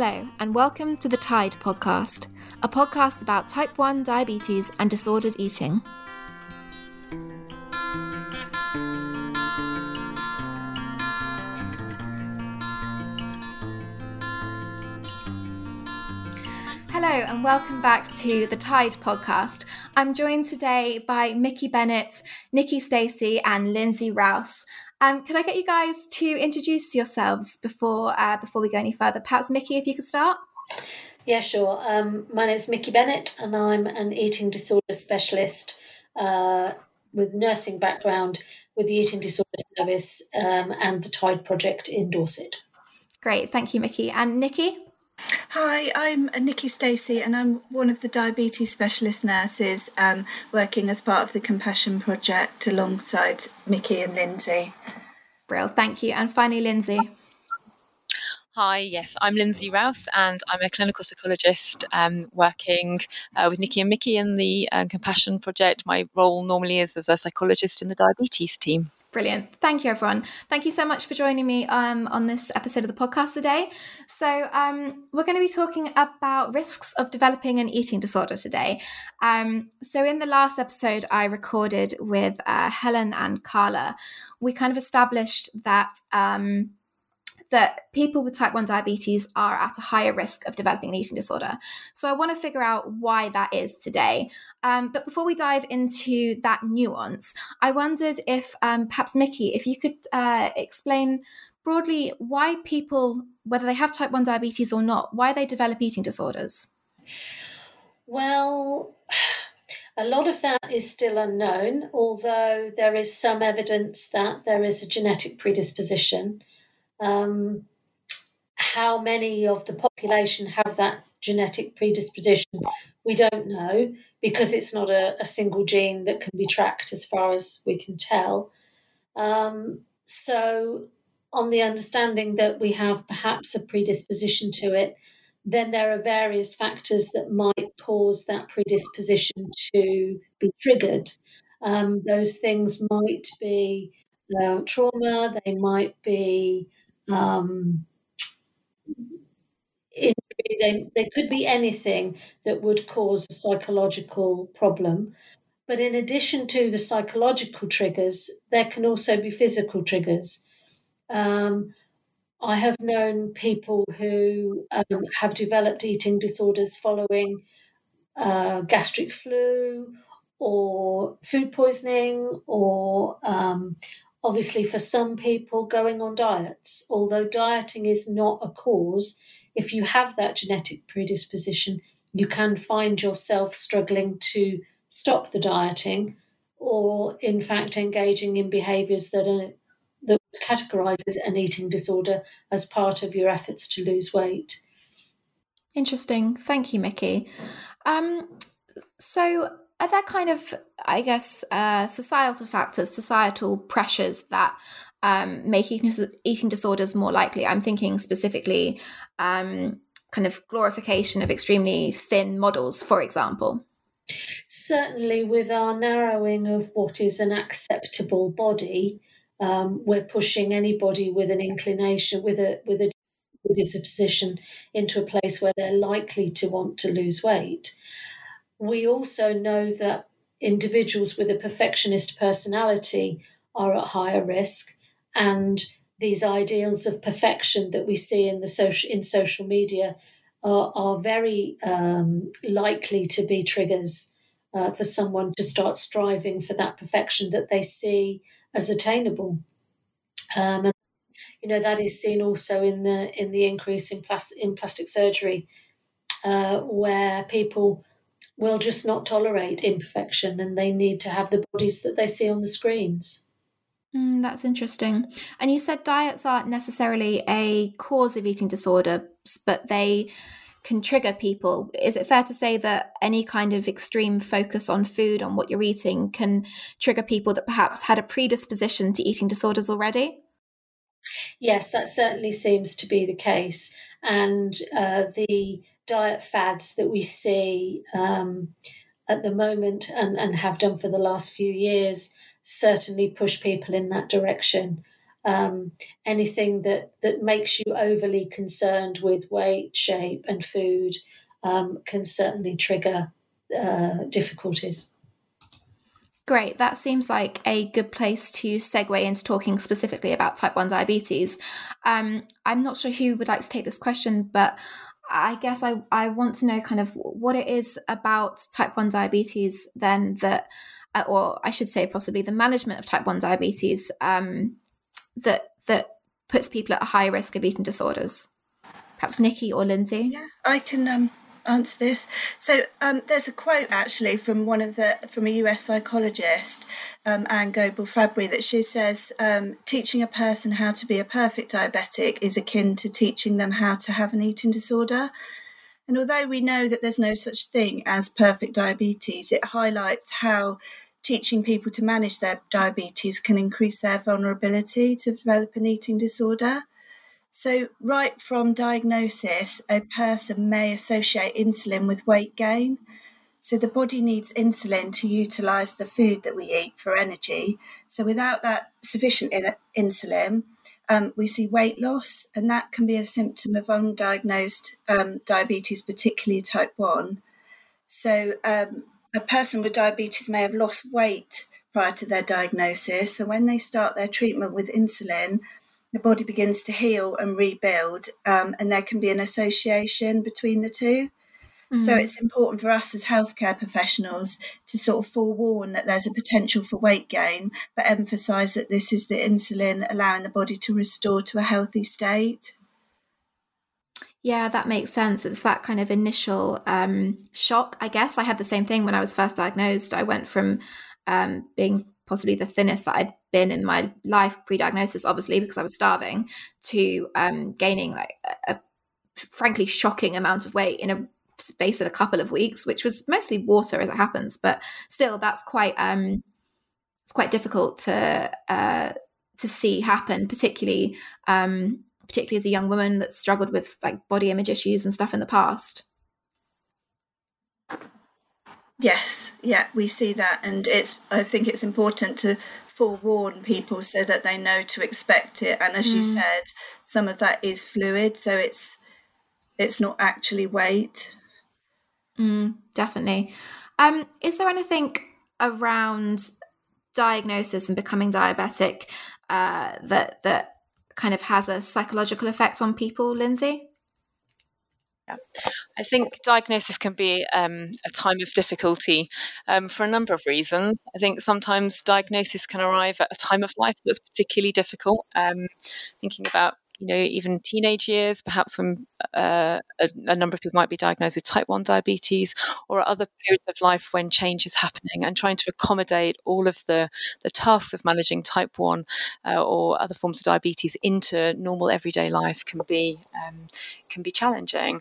Hello, and welcome to the Tide podcast, a podcast about type 1 diabetes and disordered eating. Hello, and welcome back to the Tide podcast. I'm joined today by Mickey Bennett, Nikki Stacey, and Lindsay Rouse. Um, could I get you guys to introduce yourselves before uh, before we go any further? Perhaps Mickey, if you could start. Yeah, sure. Um, my name is Mickey Bennett, and I'm an eating disorder specialist uh, with nursing background with the Eating Disorder Service um, and the Tide Project in Dorset. Great, thank you, Mickey. And Nikki? Hi, I'm Nikki Stacey, and I'm one of the diabetes specialist nurses um, working as part of the Compassion Project alongside Mickey and Lindsay. Brill, thank you. And finally, Lindsay. Hi, yes, I'm Lindsay Rouse, and I'm a clinical psychologist um, working uh, with Nikki and Mickey in the uh, Compassion Project. My role normally is as a psychologist in the diabetes team. Brilliant. Thank you, everyone. Thank you so much for joining me um, on this episode of the podcast today. So, um, we're going to be talking about risks of developing an eating disorder today. Um, so, in the last episode I recorded with uh, Helen and Carla, we kind of established that um, that people with type 1 diabetes are at a higher risk of developing an eating disorder. So I want to figure out why that is today. Um, but before we dive into that nuance, I wondered if um, perhaps Mickey, if you could uh, explain broadly why people, whether they have type 1 diabetes or not, why they develop eating disorders. Well, a lot of that is still unknown, although there is some evidence that there is a genetic predisposition. Um, how many of the population have that genetic predisposition? We don't know because it's not a, a single gene that can be tracked as far as we can tell. Um, so, on the understanding that we have perhaps a predisposition to it, then there are various factors that might cause that predisposition to be triggered. Um, those things might be uh, trauma, they might be um, injury. They, they could be anything that would cause a psychological problem. But in addition to the psychological triggers, there can also be physical triggers. Um, I have known people who um, have developed eating disorders following uh, gastric flu or food poisoning or um, obviously for some people going on diets although dieting is not a cause if you have that genetic predisposition you can find yourself struggling to stop the dieting or in fact engaging in behaviors that are that categorizes an eating disorder as part of your efforts to lose weight. Interesting. Thank you mickey. Um, so are there kind of, I guess, uh, societal factors, societal pressures that um, make eating, eating, disorders more likely? I'm thinking specifically um, kind of glorification of extremely thin models, for example. Certainly, with our narrowing of what is an acceptable body, um, we're pushing anybody with an inclination, with a with a predisposition, into a place where they're likely to want to lose weight we also know that individuals with a perfectionist personality are at higher risk and these ideals of perfection that we see in the social in social media are, are very um, likely to be triggers uh, for someone to start striving for that perfection that they see as attainable. Um, and you know that is seen also in the in the increase in, plas- in plastic surgery, uh, where people will just not tolerate imperfection and they need to have the bodies that they see on the screens. Mm, that's interesting. And you said diets aren't necessarily a cause of eating disorders, but they can trigger people. Is it fair to say that any kind of extreme focus on food, on what you're eating, can trigger people that perhaps had a predisposition to eating disorders already? Yes, that certainly seems to be the case. And uh, the diet fads that we see um, at the moment and, and have done for the last few years certainly push people in that direction. um, anything that that makes you overly concerned with weight, shape, and food um, can certainly trigger uh, difficulties. Great. That seems like a good place to segue into talking specifically about type 1 diabetes. Um, I'm not sure who would like to take this question, but I guess I, I want to know kind of what it is about type 1 diabetes then that, uh, or I should say possibly the management of type 1 diabetes um, that, that puts people at a high risk of eating disorders. Perhaps Nikki or Lindsay? Yeah, I can um, answer this. So um, there's a quote actually from one of the from a US psychologist, um, Ann Goebel Fabbri, that she says um, teaching a person how to be a perfect diabetic is akin to teaching them how to have an eating disorder. And although we know that there's no such thing as perfect diabetes, it highlights how teaching people to manage their diabetes can increase their vulnerability to develop an eating disorder. So, right from diagnosis, a person may associate insulin with weight gain. So, the body needs insulin to utilize the food that we eat for energy. So, without that sufficient in- insulin, um, we see weight loss, and that can be a symptom of undiagnosed um, diabetes, particularly type 1. So, um, a person with diabetes may have lost weight prior to their diagnosis. So, when they start their treatment with insulin, the body begins to heal and rebuild, um, and there can be an association between the 2 mm-hmm. So it's important for us as healthcare professionals to sort of forewarn that there's a potential for weight gain, but emphasize that this is the insulin allowing the body to restore to a healthy state. Yeah, that makes sense. It's that kind of initial um, shock, I guess. I had the same thing when I was first diagnosed. I went from um, being possibly the thinnest that I'd been in my life pre-diagnosis, obviously because I was starving, to um, gaining like a, a frankly shocking amount of weight in a space of a couple of weeks, which was mostly water as it happens, but still that's quite um, it's quite difficult to uh, to see happen, particularly um, particularly as a young woman that struggled with like body image issues and stuff in the past. Yes, yeah, we see that, and it's. I think it's important to forewarn people so that they know to expect it. And as mm. you said, some of that is fluid, so it's it's not actually weight. Mm, definitely. Um, is there anything around diagnosis and becoming diabetic uh, that that kind of has a psychological effect on people, Lindsay? Yeah. I think diagnosis can be um, a time of difficulty um, for a number of reasons. I think sometimes diagnosis can arrive at a time of life that's particularly difficult. Um, thinking about you know, even teenage years, perhaps when uh, a, a, number of people might be diagnosed with type 1 diabetes or other periods of life when change is happening and trying to accommodate all of the, the tasks of managing type 1 uh, or other forms of diabetes into normal everyday life can be um, can be challenging.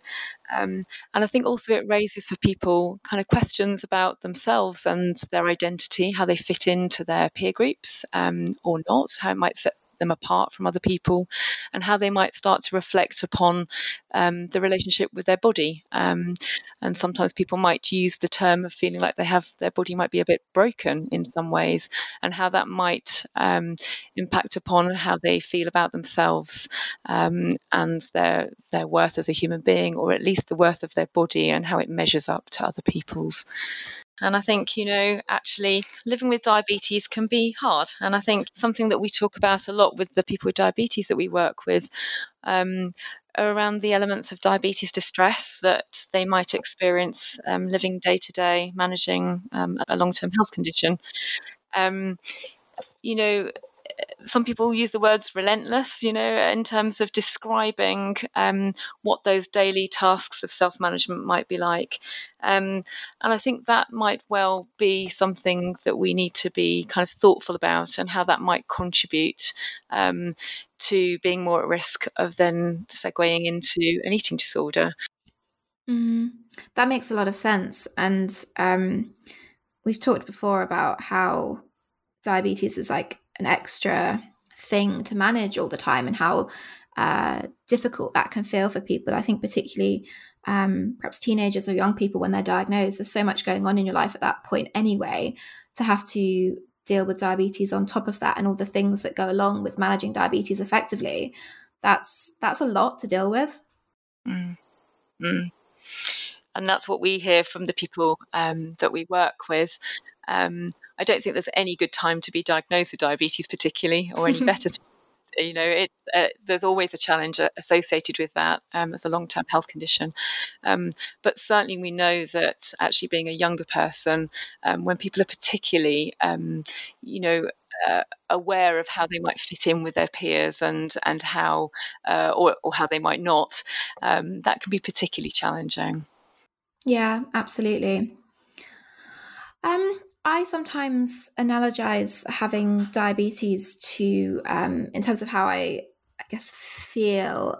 Um, and I think also it raises for people kind of questions about themselves and their identity, how they fit into their peer groups um, or not, how it might set them apart from other people, and how they might start to reflect upon um, the relationship with their body. Um, and sometimes people might use the term of feeling like they have their body might be a bit broken in some ways, and how that might um, impact upon how they feel about themselves um, and their their worth as a human being, or at least the worth of their body and how it measures up to other people's. And I think, you know, actually living with diabetes can be hard. And I think something that we talk about a lot with the people with diabetes that we work with um, around the elements of diabetes distress that they might experience um, living day to day, managing um, a long term health condition. Um, you know, some people use the words relentless, you know, in terms of describing um, what those daily tasks of self management might be like. Um, and I think that might well be something that we need to be kind of thoughtful about and how that might contribute um, to being more at risk of then segueing into an eating disorder. Mm, that makes a lot of sense. And um, we've talked before about how diabetes is like an extra thing to manage all the time and how uh, difficult that can feel for people. I think, particularly um, perhaps teenagers or young people when they're diagnosed, there's so much going on in your life at that point anyway. To have to deal with diabetes on top of that and all the things that go along with managing diabetes effectively that's that's a lot to deal with mm. Mm. and that's what we hear from the people um, that we work with um, i don't think there's any good time to be diagnosed with diabetes particularly or any better to you know, uh, there's always a challenge uh, associated with that um, as a long term health condition. Um, but certainly, we know that actually being a younger person, um, when people are particularly, um, you know, uh, aware of how they might fit in with their peers and and how uh, or, or how they might not, um, that can be particularly challenging. Yeah, absolutely. Um, I sometimes analogize having diabetes to, um, in terms of how I, I guess, feel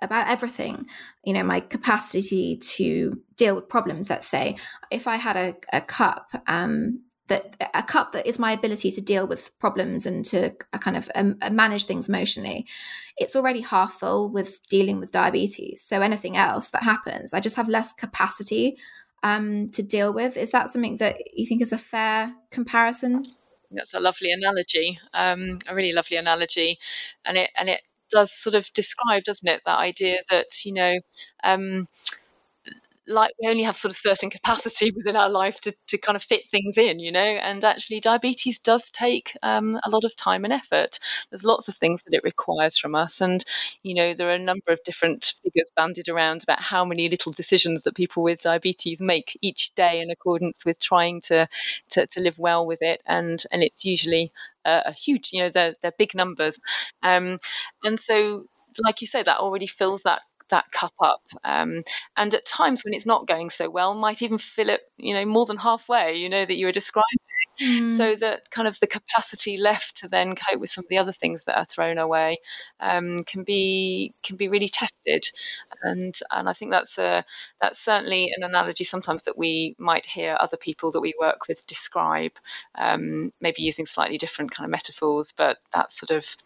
about everything. You know, my capacity to deal with problems. Let's say, if I had a, a cup, um, that a cup that is my ability to deal with problems and to uh, kind of um, uh, manage things emotionally, it's already half full with dealing with diabetes. So anything else that happens, I just have less capacity um, to deal with. Is that something that you think is a fair comparison? That's a lovely analogy, um, a really lovely analogy, and it and it does sort of describe, doesn't it, that idea that you know. Um, like we only have sort of certain capacity within our life to, to kind of fit things in, you know, and actually diabetes does take um, a lot of time and effort. There's lots of things that it requires from us. And, you know, there are a number of different figures bandied around about how many little decisions that people with diabetes make each day in accordance with trying to, to, to live well with it. And, and it's usually a, a huge, you know, they're, they're big numbers. Um, and so, like you say, that already fills that that cup up. Um, and at times when it's not going so well, might even fill it, you know, more than halfway, you know, that you were describing. Mm. So that kind of the capacity left to then cope with some of the other things that are thrown away um, can be can be really tested, and and I think that's a that's certainly an analogy sometimes that we might hear other people that we work with describe, um, maybe using slightly different kind of metaphors, but that sort of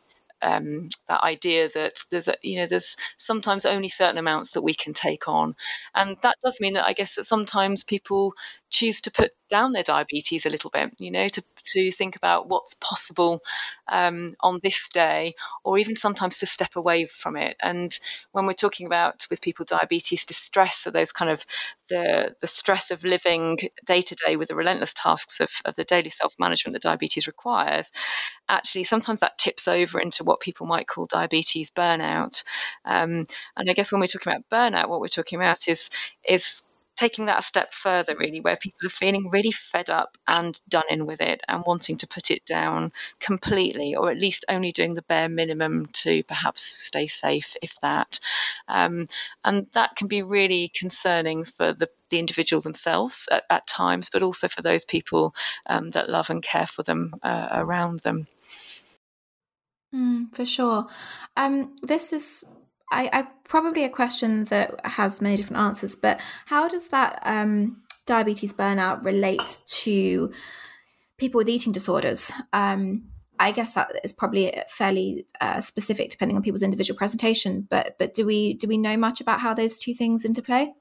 um, that idea that there's a, you know there's sometimes only certain amounts that we can take on, and that does mean that I guess that sometimes people choose to put down their diabetes a little bit, you know, to, to think about what's possible um, on this day, or even sometimes to step away from it. And when we're talking about with people diabetes distress, so those kind of the the stress of living day to day with the relentless tasks of, of the daily self management that diabetes requires, actually sometimes that tips over into what people might call diabetes burnout. Um, and I guess when we're talking about burnout, what we're talking about is is taking that a step further, really, where people are feeling really fed up and done in with it and wanting to put it down completely, or at least only doing the bare minimum to perhaps stay safe, if that. Um, and that can be really concerning for the, the individuals themselves at, at times, but also for those people um, that love and care for them uh, around them. Mm, for sure. Um, this is I, I, probably a question that has many different answers, but how does that um, diabetes burnout relate to people with eating disorders? Um, I guess that is probably fairly uh, specific depending on people's individual presentation. But but do we do we know much about how those two things interplay?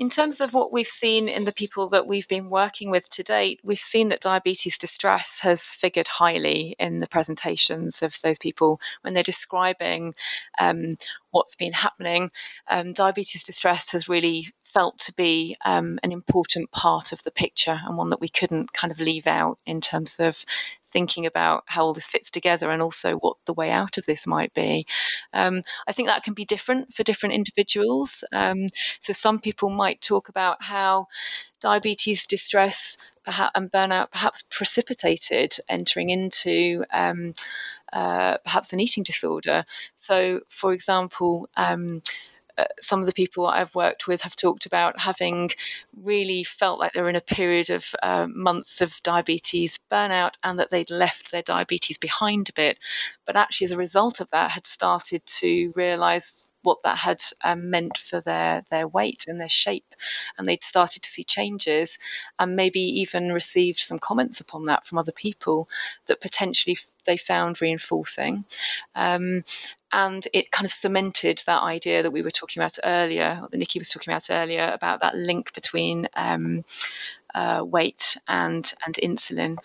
In terms of what we've seen in the people that we've been working with to date, we've seen that diabetes distress has figured highly in the presentations of those people when they're describing um, what's been happening. Um, diabetes distress has really felt to be um, an important part of the picture and one that we couldn't kind of leave out in terms of thinking about how all this fits together and also what the way out of this might be. Um, I think that can be different for different individuals. Um, so some people might talk about how diabetes distress perhaps, and burnout perhaps precipitated entering into um, uh, perhaps an eating disorder. So, for example, um, uh, some of the people I've worked with have talked about having really felt like they were in a period of uh, months of diabetes burnout and that they'd left their diabetes behind a bit. But actually, as a result of that, had started to realize what that had um, meant for their their weight and their shape, and they'd started to see changes, and maybe even received some comments upon that from other people that potentially they found reinforcing. Um, and it kind of cemented that idea that we were talking about earlier, that Nikki was talking about earlier, about that link between um, uh, weight and and insulin,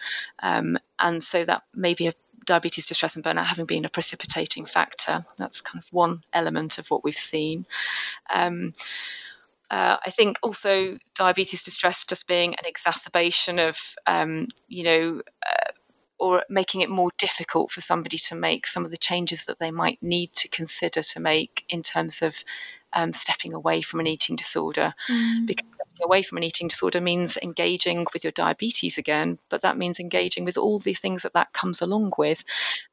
um, and so that maybe a diabetes, distress, and burnout having been a precipitating factor. That's kind of one element of what we've seen. Um, uh, I think also diabetes distress just being an exacerbation of, um, you know, uh, or making it more difficult for somebody to make some of the changes that they might need to consider to make in terms of um, stepping away from an eating disorder. Mm. Because stepping away from an eating disorder means engaging with your diabetes again, but that means engaging with all the things that that comes along with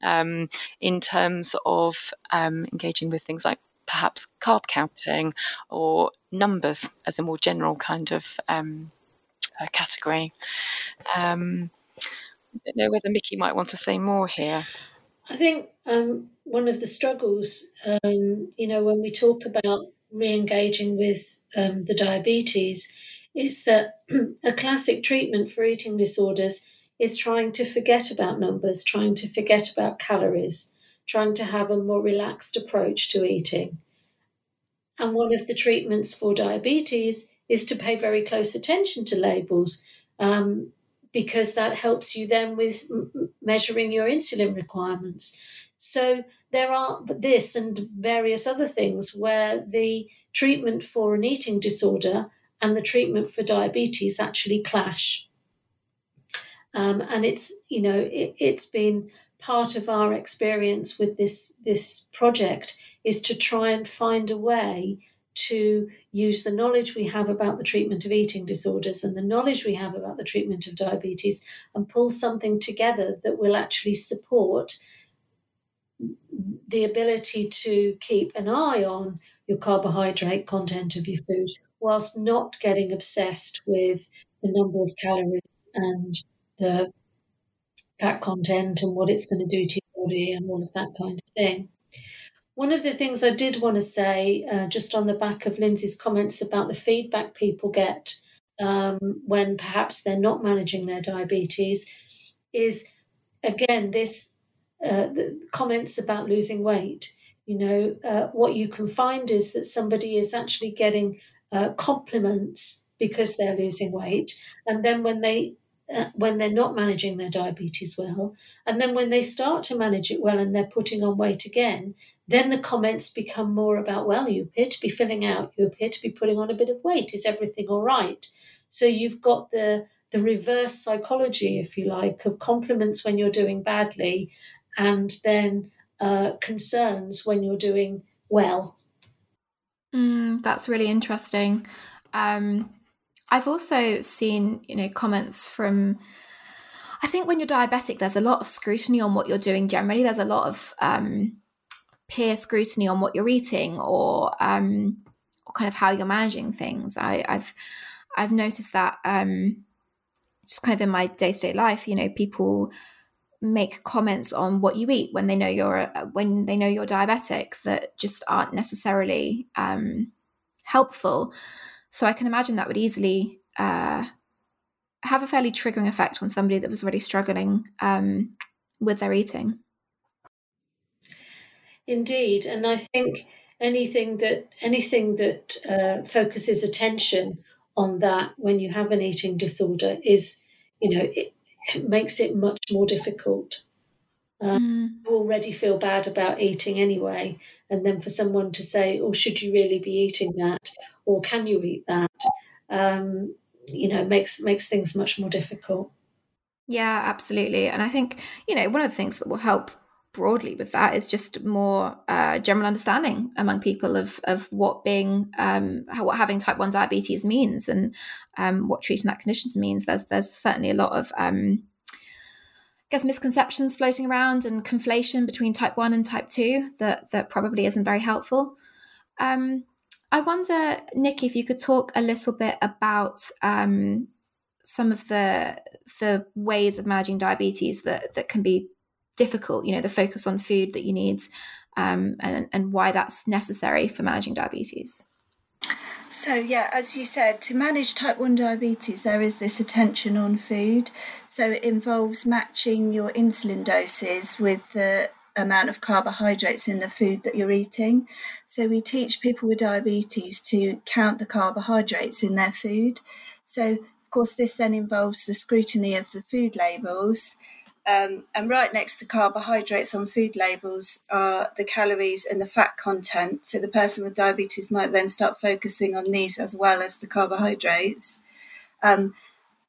um, in terms of um, engaging with things like perhaps carb counting or numbers as a more general kind of um, uh, category. Um, I don't know whether Mickey might want to say more here. I think um, one of the struggles, um, you know, when we talk about re-engaging with um, the diabetes, is that a classic treatment for eating disorders is trying to forget about numbers, trying to forget about calories, trying to have a more relaxed approach to eating. And one of the treatments for diabetes is to pay very close attention to labels. Um, because that helps you then with measuring your insulin requirements. So there are this and various other things where the treatment for an eating disorder and the treatment for diabetes actually clash. Um, and it's you know it, it's been part of our experience with this this project is to try and find a way to use the knowledge we have about the treatment of eating disorders and the knowledge we have about the treatment of diabetes and pull something together that will actually support the ability to keep an eye on your carbohydrate content of your food whilst not getting obsessed with the number of calories and the fat content and what it's going to do to your body and all of that kind of thing. One of the things I did want to say, uh, just on the back of Lindsay's comments about the feedback people get um, when perhaps they're not managing their diabetes, is again this uh, comments about losing weight. You know, uh, what you can find is that somebody is actually getting uh, compliments because they're losing weight, and then when they when they're not managing their diabetes well, and then when they start to manage it well and they're putting on weight again, then the comments become more about, well, you appear to be filling out, you appear to be putting on a bit of weight. Is everything all right? So you've got the the reverse psychology, if you like, of compliments when you're doing badly, and then uh, concerns when you're doing well. Mm, that's really interesting. Um, I've also seen, you know, comments from. I think when you're diabetic, there's a lot of scrutiny on what you're doing. Generally, there's a lot of um, peer scrutiny on what you're eating or um, or kind of how you're managing things. I, have I've noticed that um, just kind of in my day to day life, you know, people make comments on what you eat when they know you're when they know you're diabetic that just aren't necessarily um, helpful. So I can imagine that would easily uh, have a fairly triggering effect on somebody that was already struggling um, with their eating. Indeed, and I think anything that anything that uh, focuses attention on that when you have an eating disorder is, you know, it, it makes it much more difficult. Um, mm. You already feel bad about eating anyway, and then for someone to say, "Oh, should you really be eating that?" or "Can you eat that?" Um, you know, makes makes things much more difficult. Yeah, absolutely. And I think, you know, one of the things that will help broadly with that is just more uh, general understanding among people of of what being um, how, what having type one diabetes means and um, what treating that condition means. There's there's certainly a lot of um, guess misconceptions floating around and conflation between type one and type two that that probably isn't very helpful. Um, I wonder, Nick, if you could talk a little bit about um, some of the the ways of managing diabetes that that can be difficult, you know, the focus on food that you need um, and, and why that's necessary for managing diabetes. So, yeah, as you said, to manage type 1 diabetes, there is this attention on food. So, it involves matching your insulin doses with the amount of carbohydrates in the food that you're eating. So we teach people with diabetes to count the carbohydrates in their food. So, of course, this then involves the scrutiny of the food labels. Um, and right next to carbohydrates on food labels are the calories and the fat content. So the person with diabetes might then start focusing on these as well as the carbohydrates. Um,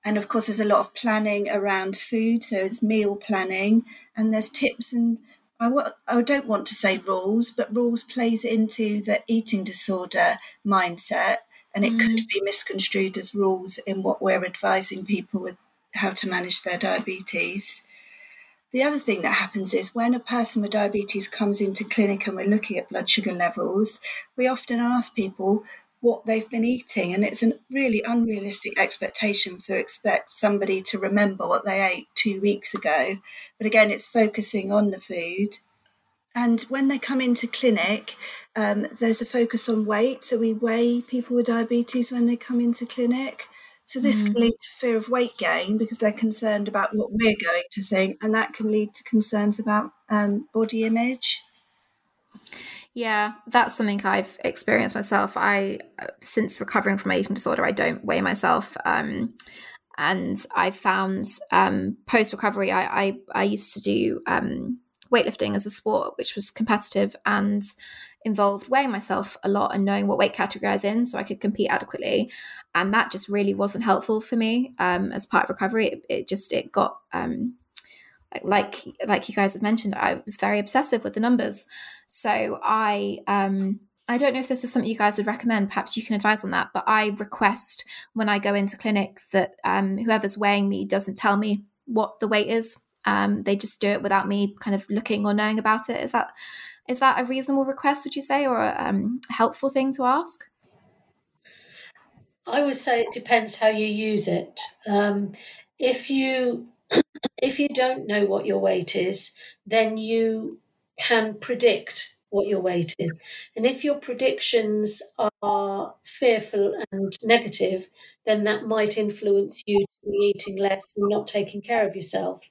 and of course, there's a lot of planning around food. So it's meal planning, and there's tips and I w- I don't want to say rules, but rules plays into the eating disorder mindset, and it mm. could be misconstrued as rules in what we're advising people with how to manage their diabetes. The other thing that happens is when a person with diabetes comes into clinic and we're looking at blood sugar levels, we often ask people, what they've been eating and it's a really unrealistic expectation for expect somebody to remember what they ate two weeks ago. But again it's focusing on the food. And when they come into clinic um, there's a focus on weight. So we weigh people with diabetes when they come into clinic so this mm. can lead to fear of weight gain because they're concerned about what we're going to think and that can lead to concerns about um, body image yeah, that's something I've experienced myself. I, uh, since recovering from my eating disorder, I don't weigh myself. Um, and I found um, post recovery, I, I, I used to do um, weightlifting as a sport, which was competitive and involved weighing myself a lot and knowing what weight category I was in so I could compete adequately. And that just really wasn't helpful for me um, as part of recovery. It, it just it got um, like like you guys have mentioned i was very obsessive with the numbers. So i um i don't know if this is something you guys would recommend. Perhaps you can advise on that. But i request when i go into clinic that um, whoever's weighing me doesn't tell me what the weight is. Um, they just do it without me kind of looking or knowing about it. Is that is that a reasonable request would you say or a um, helpful thing to ask i would say it depends how you use it um, if you if you don't know what your weight is, then you can predict what your weight is. And if your predictions are fearful and negative, then that might influence you to be eating less and not taking care of yourself.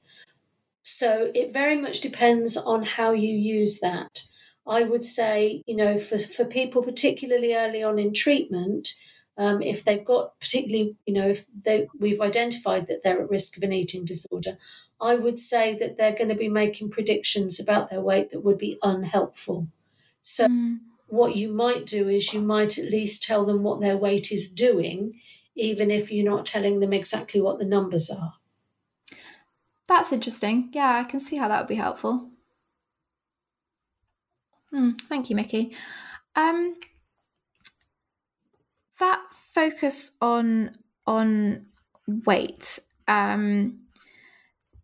So it very much depends on how you use that. I would say, you know, for, for people, particularly early on in treatment, um, if they've got particularly, you know, if they, we've identified that they're at risk of an eating disorder, I would say that they're going to be making predictions about their weight that would be unhelpful. So, mm. what you might do is you might at least tell them what their weight is doing, even if you're not telling them exactly what the numbers are. That's interesting. Yeah, I can see how that would be helpful. Mm, thank you, Mickey. Um, that focus on on weight um,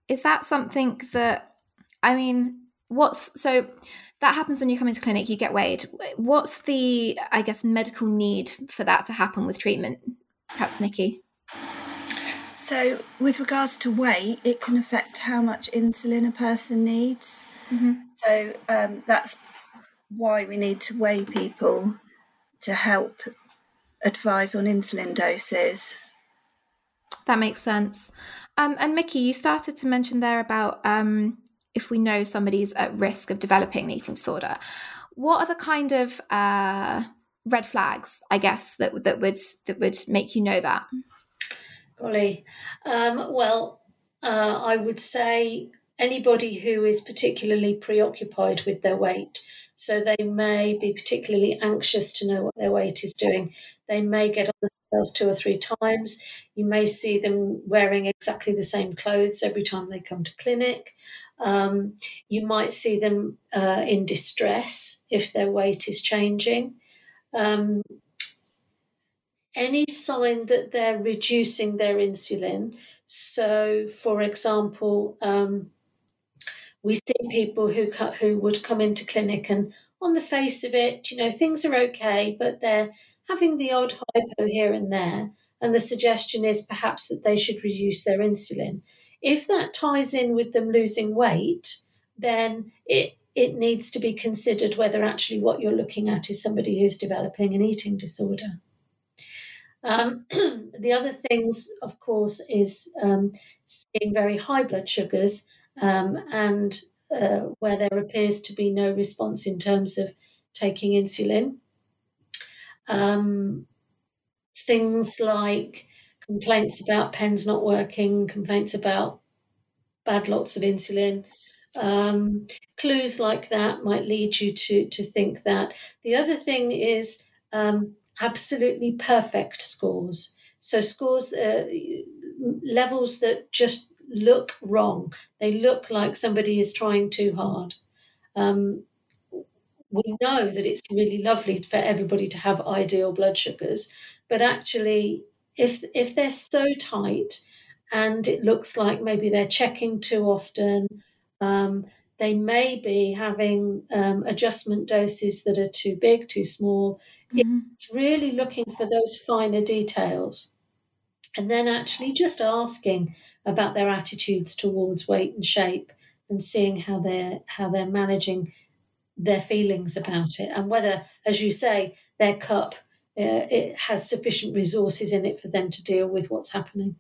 is that something that I mean, what's so that happens when you come into clinic, you get weighed. What's the, I guess, medical need for that to happen with treatment? Perhaps Nikki. So, with regards to weight, it can affect how much insulin a person needs. Mm-hmm. So, um, that's why we need to weigh people to help advise on insulin doses. That makes sense. Um, and Mickey, you started to mention there about um, if we know somebody's at risk of developing an eating disorder. What are the kind of uh, red flags, I guess, that that would that would make you know that? Golly, um, well, uh, I would say anybody who is particularly preoccupied with their weight. So they may be particularly anxious to know what their weight is doing. They may get on the scales two or three times. You may see them wearing exactly the same clothes every time they come to clinic. Um, you might see them uh, in distress if their weight is changing. Um, any sign that they're reducing their insulin. So, for example, um, we see people who who would come into clinic and on the face of it, you know, things are okay, but they're having the odd hypo here and there. And the suggestion is perhaps that they should reduce their insulin. If that ties in with them losing weight, then it, it needs to be considered whether actually what you're looking at is somebody who's developing an eating disorder. Um, the other things, of course, is um, seeing very high blood sugars um, and uh, where there appears to be no response in terms of taking insulin. Um, things like complaints about pens not working, complaints about bad lots of insulin. Um, clues like that might lead you to, to think that. The other thing is um, absolutely perfect scores. So, scores, uh, levels that just look wrong. They look like somebody is trying too hard. Um, we know that it's really lovely for everybody to have ideal blood sugars, but actually, if if they're so tight and it looks like maybe they're checking too often, um, they may be having um, adjustment doses that are too big, too small. Mm-hmm. It's really looking for those finer details. And then actually just asking about their attitudes towards weight and shape and seeing how they're how they're managing their feelings about it and whether, as you say, their cup uh, it has sufficient resources in it for them to deal with what's happening.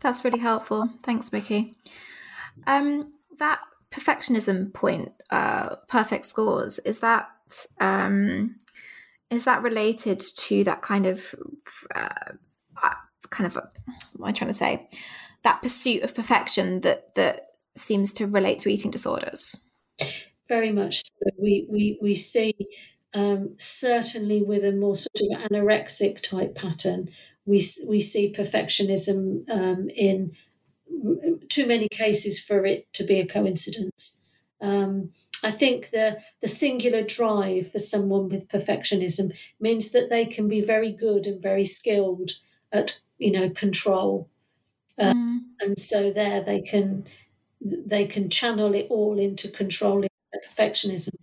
That's really helpful. Thanks, Mickey. Um, that perfectionism point, uh, perfect scores, is that um, is that related to that kind of uh, kind of what am I trying to say? That pursuit of perfection that that seems to relate to eating disorders. Very much. So. We we we see um, certainly with a more sort of anorexic type pattern, we we see perfectionism um, in too many cases for it to be a coincidence. Um, I think the the singular drive for someone with perfectionism means that they can be very good and very skilled at you know control, uh, mm. and so there they can they can channel it all into controlling perfectionism.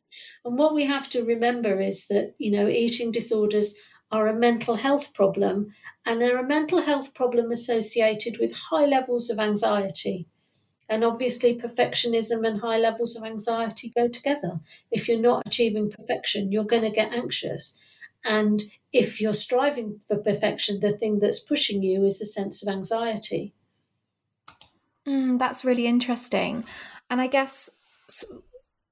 And what we have to remember is that, you know, eating disorders are a mental health problem and they're a mental health problem associated with high levels of anxiety. And obviously, perfectionism and high levels of anxiety go together. If you're not achieving perfection, you're going to get anxious. And if you're striving for perfection, the thing that's pushing you is a sense of anxiety. Mm, that's really interesting. And I guess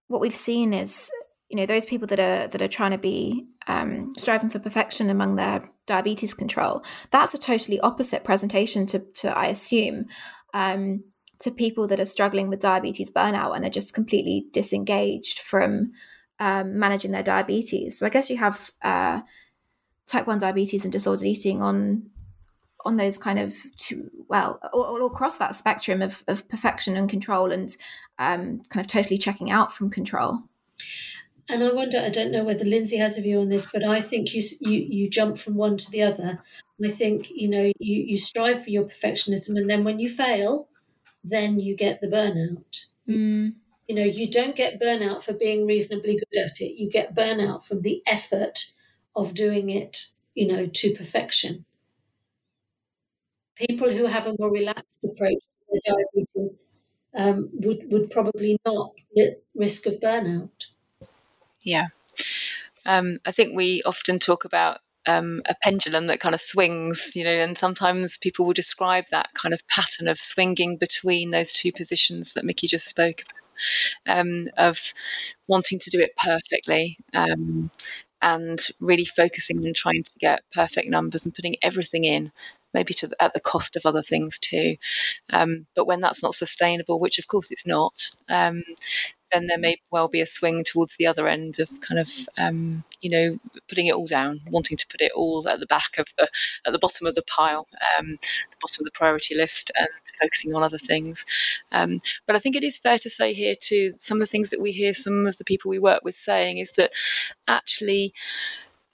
what we've seen is you know those people that are that are trying to be um, striving for perfection among their diabetes control that's a totally opposite presentation to, to i assume um, to people that are struggling with diabetes burnout and are just completely disengaged from um, managing their diabetes so i guess you have uh, type 1 diabetes and disordered eating on on those kind of two, well all, all, across that spectrum of, of perfection and control and um, kind of totally checking out from control and I wonder, I don't know whether Lindsay has a view on this, but I think you you you jump from one to the other. I think you know you you strive for your perfectionism, and then when you fail, then you get the burnout. Mm. You know, you don't get burnout for being reasonably good at it. You get burnout from the effort of doing it. You know, to perfection. People who have a more relaxed approach to diabetes um, would would probably not risk of burnout. Yeah. Um, I think we often talk about um, a pendulum that kind of swings, you know, and sometimes people will describe that kind of pattern of swinging between those two positions that Mickey just spoke about, um, of wanting to do it perfectly um, and really focusing on trying to get perfect numbers and putting everything in maybe to at the cost of other things too. Um, but when that's not sustainable, which of course it's not, um, then there may well be a swing towards the other end of kind of um, you know putting it all down, wanting to put it all at the back of the at the bottom of the pile, um, the bottom of the priority list, and focusing on other things. Um, but I think it is fair to say here too, some of the things that we hear some of the people we work with saying is that actually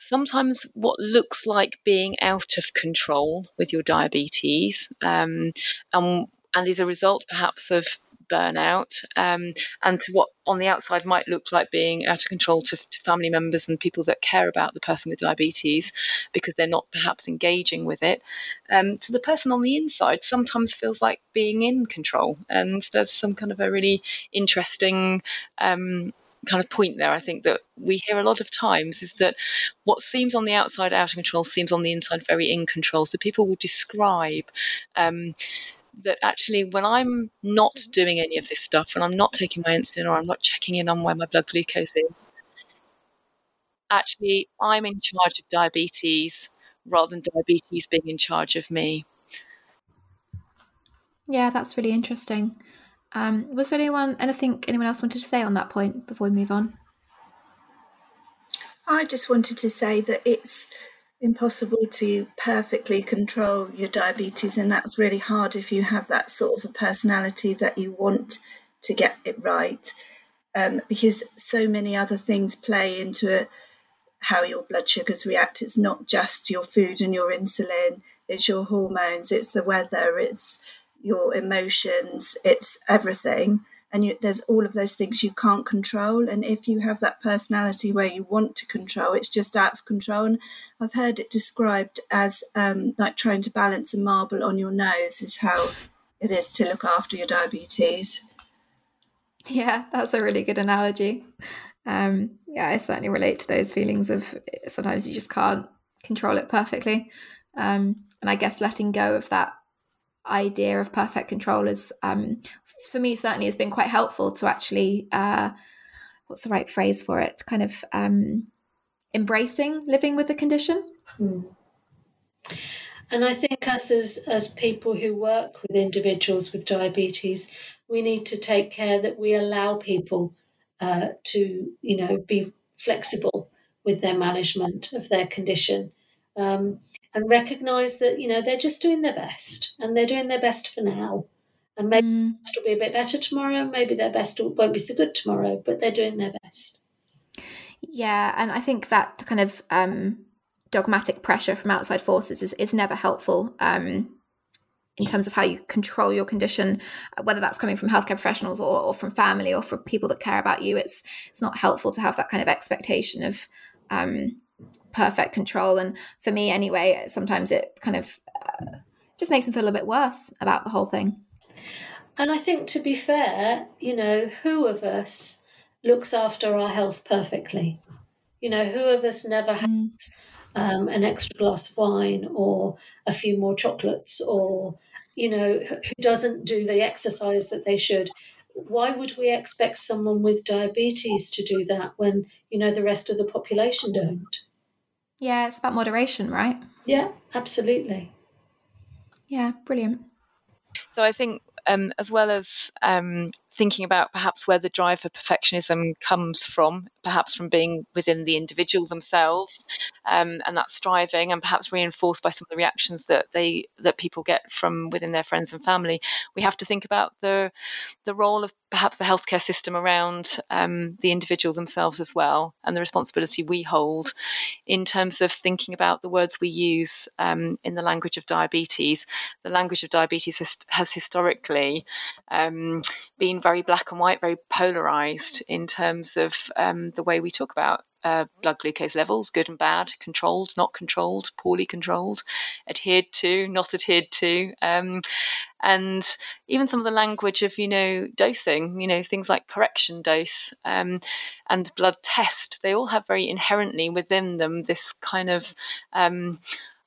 sometimes what looks like being out of control with your diabetes um, and, and is a result perhaps of burnout um, and to what on the outside might look like being out of control to, to, family members and people that care about the person with diabetes because they're not perhaps engaging with it um, to the person on the inside sometimes feels like being in control. And there's some kind of a really interesting um, kind of point there I think that we hear a lot of times is that what seems on the outside out of control seems on the inside very in control so people will describe um, that actually when I'm not doing any of this stuff, when I'm not taking my insulin or I'm not checking in on where my blood glucose is, actually I'm in charge of diabetes rather than diabetes being in charge of me. Yeah, that's really interesting. Um, was there anyone anything anyone else wanted to say on that point before we move on? I just wanted to say that it's impossible to perfectly control your diabetes, and that's really hard if you have that sort of a personality that you want to get it right, um, because so many other things play into it, how your blood sugars react. It's not just your food and your insulin; it's your hormones, it's the weather, it's your emotions, it's everything and you, there's all of those things you can't control and if you have that personality where you want to control it's just out of control and i've heard it described as um, like trying to balance a marble on your nose is how it is to look after your diabetes. Yeah that's a really good analogy. Um, yeah i certainly relate to those feelings of sometimes you just can't control it perfectly. Um, and i guess letting go of that idea of perfect control is um, for me certainly has been quite helpful to actually uh, what's the right phrase for it? Kind of um, embracing living with the condition. Mm. and i think us as as people who work with individuals with diabetes we need to take care that we allow people uh, to you know be flexible with their management of their condition. Um, and recognize that you know they're just doing their best and they're doing their best for now and maybe mm. it'll be a bit better tomorrow maybe their best won't be so good tomorrow but they're doing their best yeah and i think that kind of um, dogmatic pressure from outside forces is, is never helpful um, in terms of how you control your condition, whether that's coming from healthcare professionals or, or, from family or from people that care about you. It's it's not helpful to have that kind of expectation of um, perfect control. And for me, anyway, sometimes it kind of uh, just makes me feel a bit worse about the whole thing. And I think, to be fair, you know, who of us looks after our health perfectly? You know, who of us never mm. has um, an extra glass of wine or a few more chocolates or, you know, who doesn't do the exercise that they should? Why would we expect someone with diabetes to do that when, you know, the rest of the population don't? Yeah, it's about moderation, right? Yeah, absolutely. Yeah, brilliant. So I think, um, as well as um, thinking about perhaps where the drive for perfectionism comes from, perhaps from being within the individual themselves, um, and that striving, and perhaps reinforced by some of the reactions that they that people get from within their friends and family. We have to think about the the role of perhaps the healthcare system around um, the individuals themselves as well, and the responsibility we hold in terms of thinking about the words we use um, in the language of diabetes. The language of diabetes has, has historically um, been very black and white, very polarized in terms of um, the way we talk about uh, blood glucose levels, good and bad, controlled, not controlled, poorly controlled, adhered to, not adhered to, um, and even some of the language of you know dosing, you know things like correction dose um, and blood test. They all have very inherently within them this kind of um,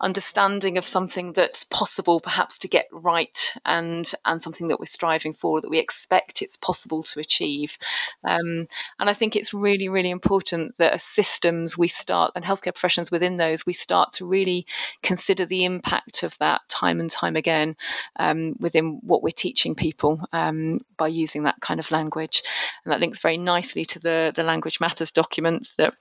understanding of something that's possible perhaps to get right and and something that we're striving for that we expect it's possible to achieve. Um, and I think it's really really important that as systems we start and healthcare professions within those we start to really consider the impact of that time and time again um, within what we're teaching people um, by using that kind of language. And that links very nicely to the the language matters documents that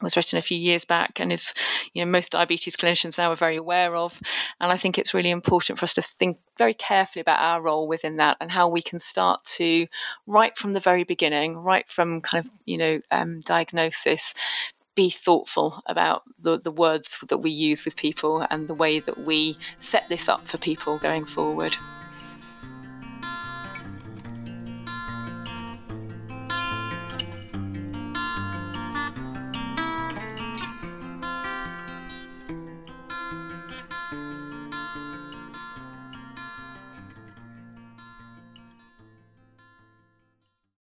was written a few years back and is you know most diabetes clinicians now are very aware of and i think it's really important for us to think very carefully about our role within that and how we can start to right from the very beginning right from kind of you know um, diagnosis be thoughtful about the, the words that we use with people and the way that we set this up for people going forward.